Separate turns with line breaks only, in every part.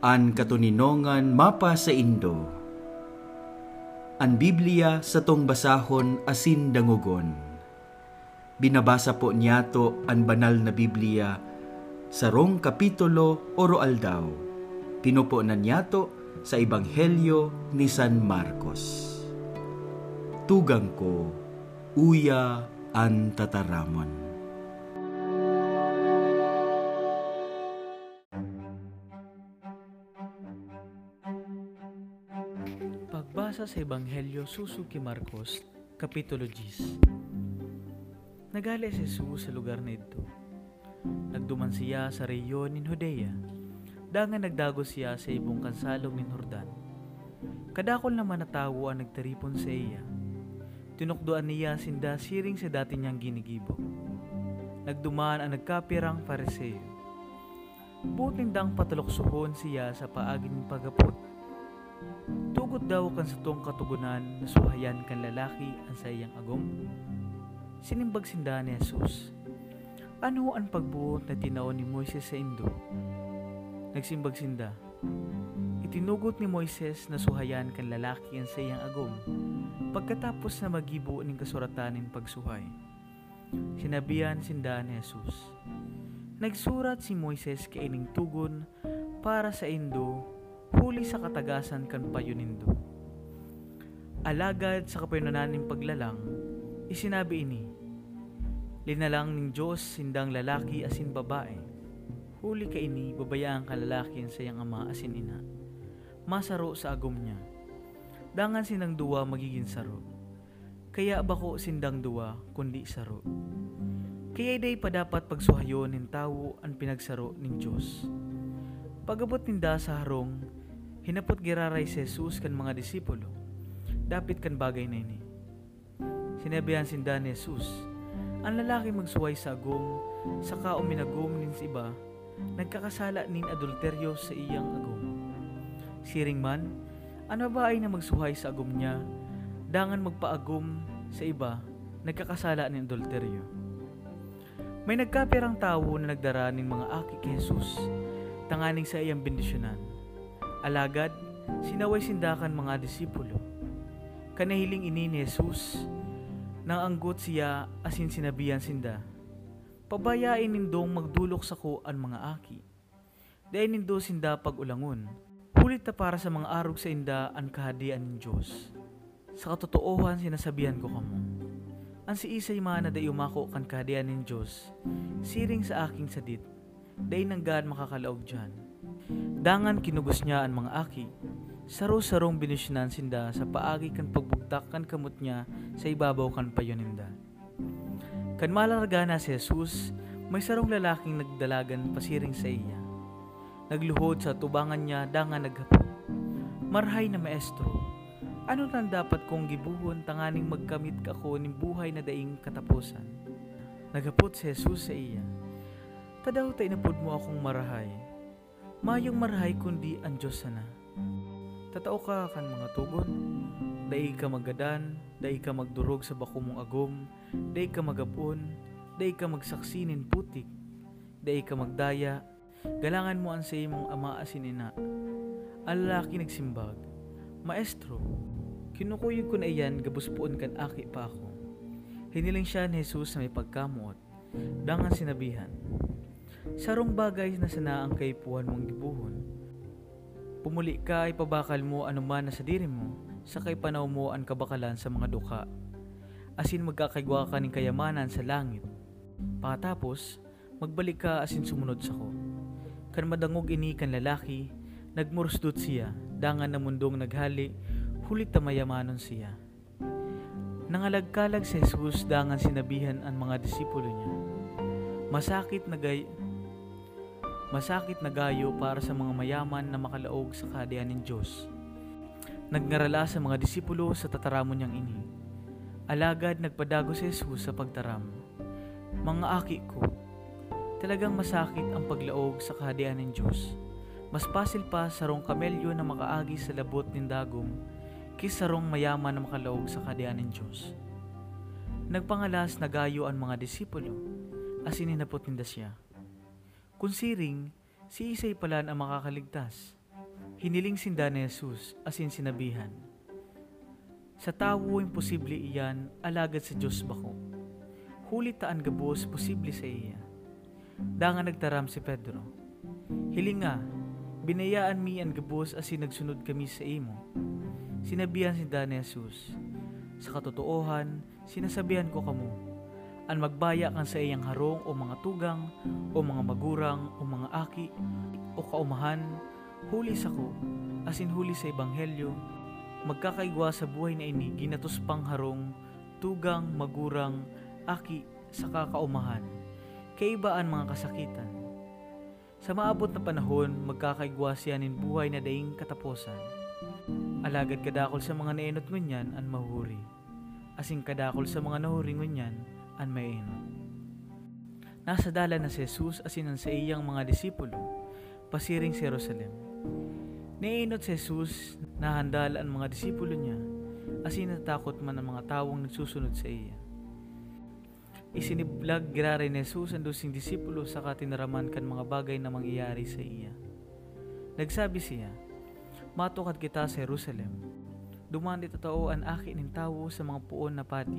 An katuninongan mapa sa Indo. An Biblia sa tong basahon asin dangugon. Binabasa po niyato an banal na Biblia sa rong kapitulo oro aldaw. Pinupo na niyato sa Ebanghelyo ni San Marcos. Tugang ko, uya an tataramon.
Pagbasa sa Ebanghelyo susuki Marcos, Kapitulo 10 Nagali si Jesus sa lugar na ito. Nagduman siya sa reyon nin Judea. Dangan nagdago siya sa ibong kansalong nin Hordan. Kadakol naman na tao ang nagtaripon sa iya. Tinukdoan niya sinda siring sa dati niyang ginigibo. Nagdumaan ang nagkapirang pareseo. Buting dang patuloksuhon siya sa paaging pagapot Tugot daw kan sa tong katugunan na suhayan kan lalaki ang sayang agom. Sinimbag sinda ni Jesus. Ano ang pagbuot na tinaon ni Moises sa Indo? Nagsimbag sinda. Itinugot ni Moises na suhayan kan lalaki ang sayang agom pagkatapos na magibo ng kasuratan ng pagsuhay. Sinabihan sinda ni Jesus. Nagsurat si Moises kay ining tugon para sa Indo huli sa katagasan kan payunindo. Alagad sa kapinunaning paglalang, isinabi ini, Linalang ning Diyos sindang lalaki asin babae, huli ka ini babayaan ka lalaki sa iyang ama asin ina, masaro sa agom niya, dangan sinang duwa magiging saro, kaya bako sindang duwa kundi saro. Kaya day pa dapat pagsuhayon ng tao ang pinagsaro ng Diyos. Pagabot ninda sa harong, Hinapot giraray si Jesus kan mga disipulo. Dapit kan bagay na ini. Sinabihan sinda ni Jesus, ang lalaki magsuway sa agom, saka uminagom nin sa iba, nagkakasala nin adulteryo sa iyang agom. Siring man, ano ba ay na magsuhay sa agom niya, dangan magpaagom sa iba, nagkakasala nin adulteryo. May nagkapirang tao na nagdara nin mga aki kay Jesus, tanganing sa iyang bendisyonan Alagad, sinaway sindakan mga disipulo. Kanahiling ini ni Jesus, nang anggot siya asin sinabihan sinda, Pabayain nindong magdulok sa ko ang mga aki. Dahil nindo sinda pag-ulangon, hulit na para sa mga arog sa inda ang kahadian ng Diyos. Sa katotoohan sinasabihan ko kamo, ang si Isay mana da umako kan kahadian ng Diyos, siring sa aking sadit, dahil nang God makakalaog dyan Dangan kinugos niya ang mga aki. Saro-sarong binisyonan sinda sa paagi kan pagbugtak kan kamot niya sa ibabaw kan payoninda. Kan malarga na si Jesus, may sarong lalaking nagdalagan pasiring sa iya. Nagluhod sa tubangan niya dangan naghapon. Marhay na maestro, ano nang dapat kong gibuhon tanganing magkamit kako ning buhay na daing katapusan? Nagapot si Jesus sa iya. Tadaw ta inapod mo akong marahay, Mayong marahay kundi ang Diyos sana. Tatao ka kan mga tugon. Dai ka magadan, dai ka magdurog sa bako mong agom, dai ka magapon, dai ka magsaksinin putik, dai ka magdaya, galangan mo ang sa imong ama asin ina. Ang lalaki nagsimbag, Maestro, kinukuyog ko na iyan gabuspuon kan aki pa ako. Hiniling siya ni Jesus na may pagkamuot, dangan sinabihan, sarong bagay na sana ang kaipuhan mong gibuhon. Pumuli ka ay pabakal mo anuman na sa diri mo, sa kay panaw mo ang kabakalan sa mga duka. Asin magkakaigwa ka ng kayamanan sa langit. Pakatapos, magbalik ka asin sumunod sa ko. Kan madangog ini kan lalaki, nagmursdot siya, dangan na mundong naghali, hulit na mayamanon siya. Nangalagkalag si Jesus dangan sinabihan ang mga disipulo niya. Masakit na gay Masakit na gayo para sa mga mayaman na makalaog sa kadian ng Diyos. Nagngarala sa mga disipulo sa tataramon niyang ini. Alagad nagpadago si Jesus sa pagtaram. Mga aki ko, talagang masakit ang paglaog sa kahadian ng Diyos. Mas pasil pa sa rong kamelyo na makaagi sa labot ng dagom kisa rong mayaman na makalaog sa kahadian ng Diyos. Nagpangalas na gayo ang mga disipulo, asin ninapot ninda siya. Kung siring, si Isay pala ang makakaligtas. Hiniling sinda ni Jesus asin sinabihan, Sa tawo imposible iyan, alagad sa Diyos bako. Huli taan gabos posible sa iya. Dangan nagtaram si Pedro. Hiling nga, binayaan mi ang gabos asin nagsunod kami sa imo. Sinabihan si ni Jesus, Sa katotoohan, sinasabihan ko kamo, an magbaya kan sa iyang harong o mga tugang, o mga magurang, o mga aki, o kaumahan, huli sa ko, asin huli sa ebanghelyo, magkakaigwa sa buhay na ini ginatos pang harong, tugang, magurang, aki sa kakaumahan, kaibaan mga kasakitan. Sa maabot na panahon, magkakaigwa siya nin buhay na daing katapusan. Alagad kadakol sa mga naenot ngunyan an mahuri. Asing kadakol sa mga nahuri ngunyan an maenot. Nasa dala na si Jesus asin sa iyang mga disipulo, pasiring sa Jerusalem. Naenot si Jesus na handal ang mga disipulo niya, asin natakot man ang mga tawong nagsusunod sa iya. Isiniblag girare ni Jesus ang dosing disipulo sa katinaraman kan mga bagay na mangyayari sa iya. Nagsabi siya, Matukad kita sa Jerusalem. Duman dito tao ang akin ng tao sa mga puon na pati,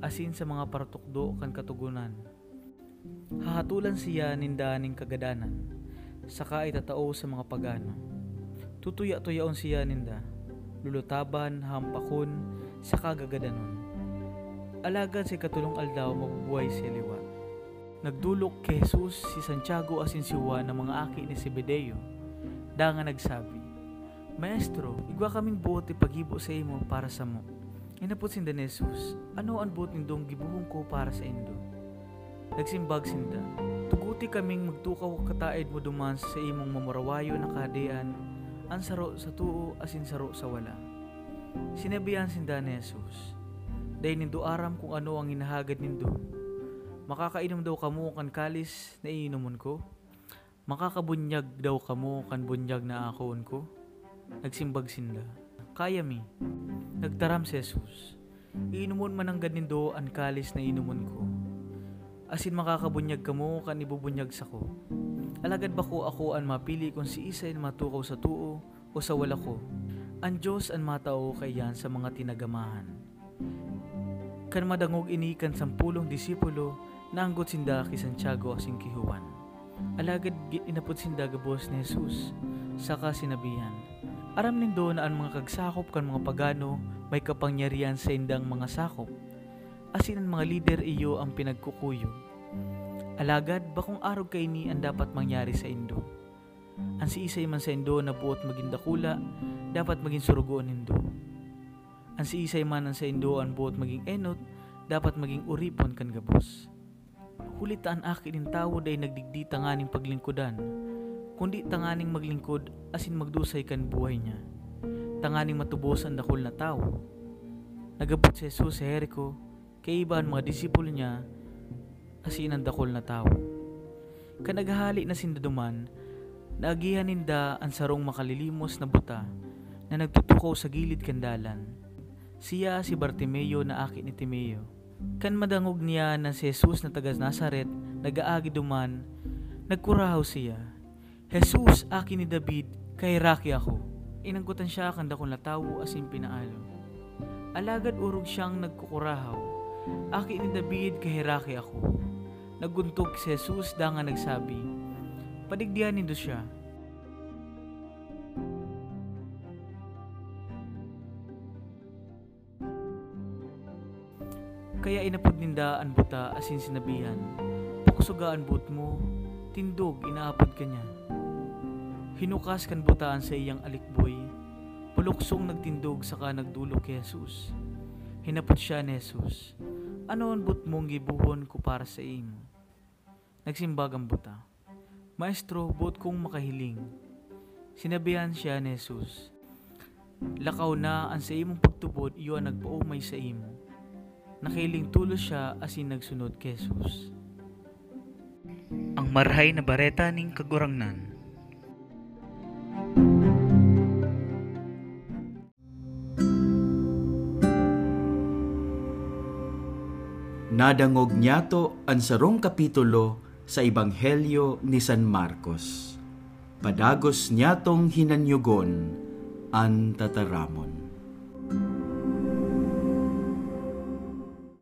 asin sa mga paratukdo kan katugunan. Hahatulan siya ninda ning kagadanan, saka itatao sa mga pagano. Tutuya-tuyaon siya ninda, lulutaban, hampakon, sa kagagadanon Alagad si katulong aldaw mabubuhay si liwa. Nagdulok kay Jesus si Santiago asin si Juan ng mga aki ni Zebedeo. Danga nagsabi, Maestro, igwa kaming buot ipagibo sa imo para sa mo. Inapot sinda ni ano ang buot nindong gibuhong ko para sa indo? Nagsimbag sinda, tuguti kaming magtukaw kataid mo duman sa imong mamurawayo na kadean, ang saro sa tuo asin saro sa wala. Sinabihan sinda ni Jesus, Day nindo aram kung ano ang hinahagad nindo. Makakainom daw kamo kan kalis na iinomon ko. Makakabunyag daw kamo kan bunyag na akoon ko. Nagsimbag sinda. Kaya mi. Nagtaram si Jesus. Iinumon man ang nindo ang kalis na iinumon ko. Asin makakabunyag kamo kan ibubunyag sa ko. Alagad ba ko ako ang mapili kung si isa matukaw sa tuo o sa wala ko? Ang Diyos ang matao kayan sa mga tinagamahan kan madangog ini kan sampulong disipulo na anggot sinda ki Santiago asing ki Juan. Alagad inapot sinda gabos ni Jesus, saka sinabihan, Aram nindo na ang mga kagsakop kan mga pagano may kapangyarihan sa indang mga sakop. Asin ang mga lider iyo ang pinagkukuyo. Alagad bakong arog kay ni ang dapat mangyari sa Indo. Ang si isay man sa Indo na buot maging dakula, dapat maging surugoon Indo ang si isay man ang sa indoan buot maging enot, dapat maging uripon kan gabos. Huli taan akin in tao day nagdigdi tanganing paglingkudan, kundi tanganing maglingkod asin magdusay kan buhay niya. Tanganing matubos ang dakol na tao. Nagabot si Jesus sa Jericho, kay iba ang mga disipulo niya, asin ang dakol na tao. Kanaghali na sindaduman, naagihan ninda ang sarong makalilimos na buta na nagtutukaw sa gilid kandalan siya si Bartimeo na aki ni Timeo. Kan madangog niya na si Jesus na taga Nazaret, nagaagi duman, nagkurahaw siya. Jesus, aki ni David, kay Raki ako. Inangkutan siya kanda kong latawo asin pinaalo. Alagad urog siyang nagkukurahaw. Aki ni David kay Raki ako. Naguntog si Jesus da nga nagsabi, Padigdihan nindo siya, Kaya inapod ninda ang buta asin sinabihan, Pakusugaan but mo, tindog inaapod kanya. Hinukas kan butaan sa iyang alikboy, puluksong nagtindog saka nagdulok kay Jesus. Hinapot siya ni Jesus, Ano ang but mong gibuhon ko para sa imo? Nagsimbag ang buta, Maestro, buot kong makahiling. Sinabihan siya ni Jesus, Lakaw na ang sa imong pagtubod iyo ang nagpaumay sa imo Nakiling tulos siya asin nagsunod kay Jesus. Ang marhay na bareta ning kagurangnan.
Nadangog niyato ang sarong kapitulo sa Ebanghelyo ni San Marcos. padagos niyatong hinanyugon, an tataramon.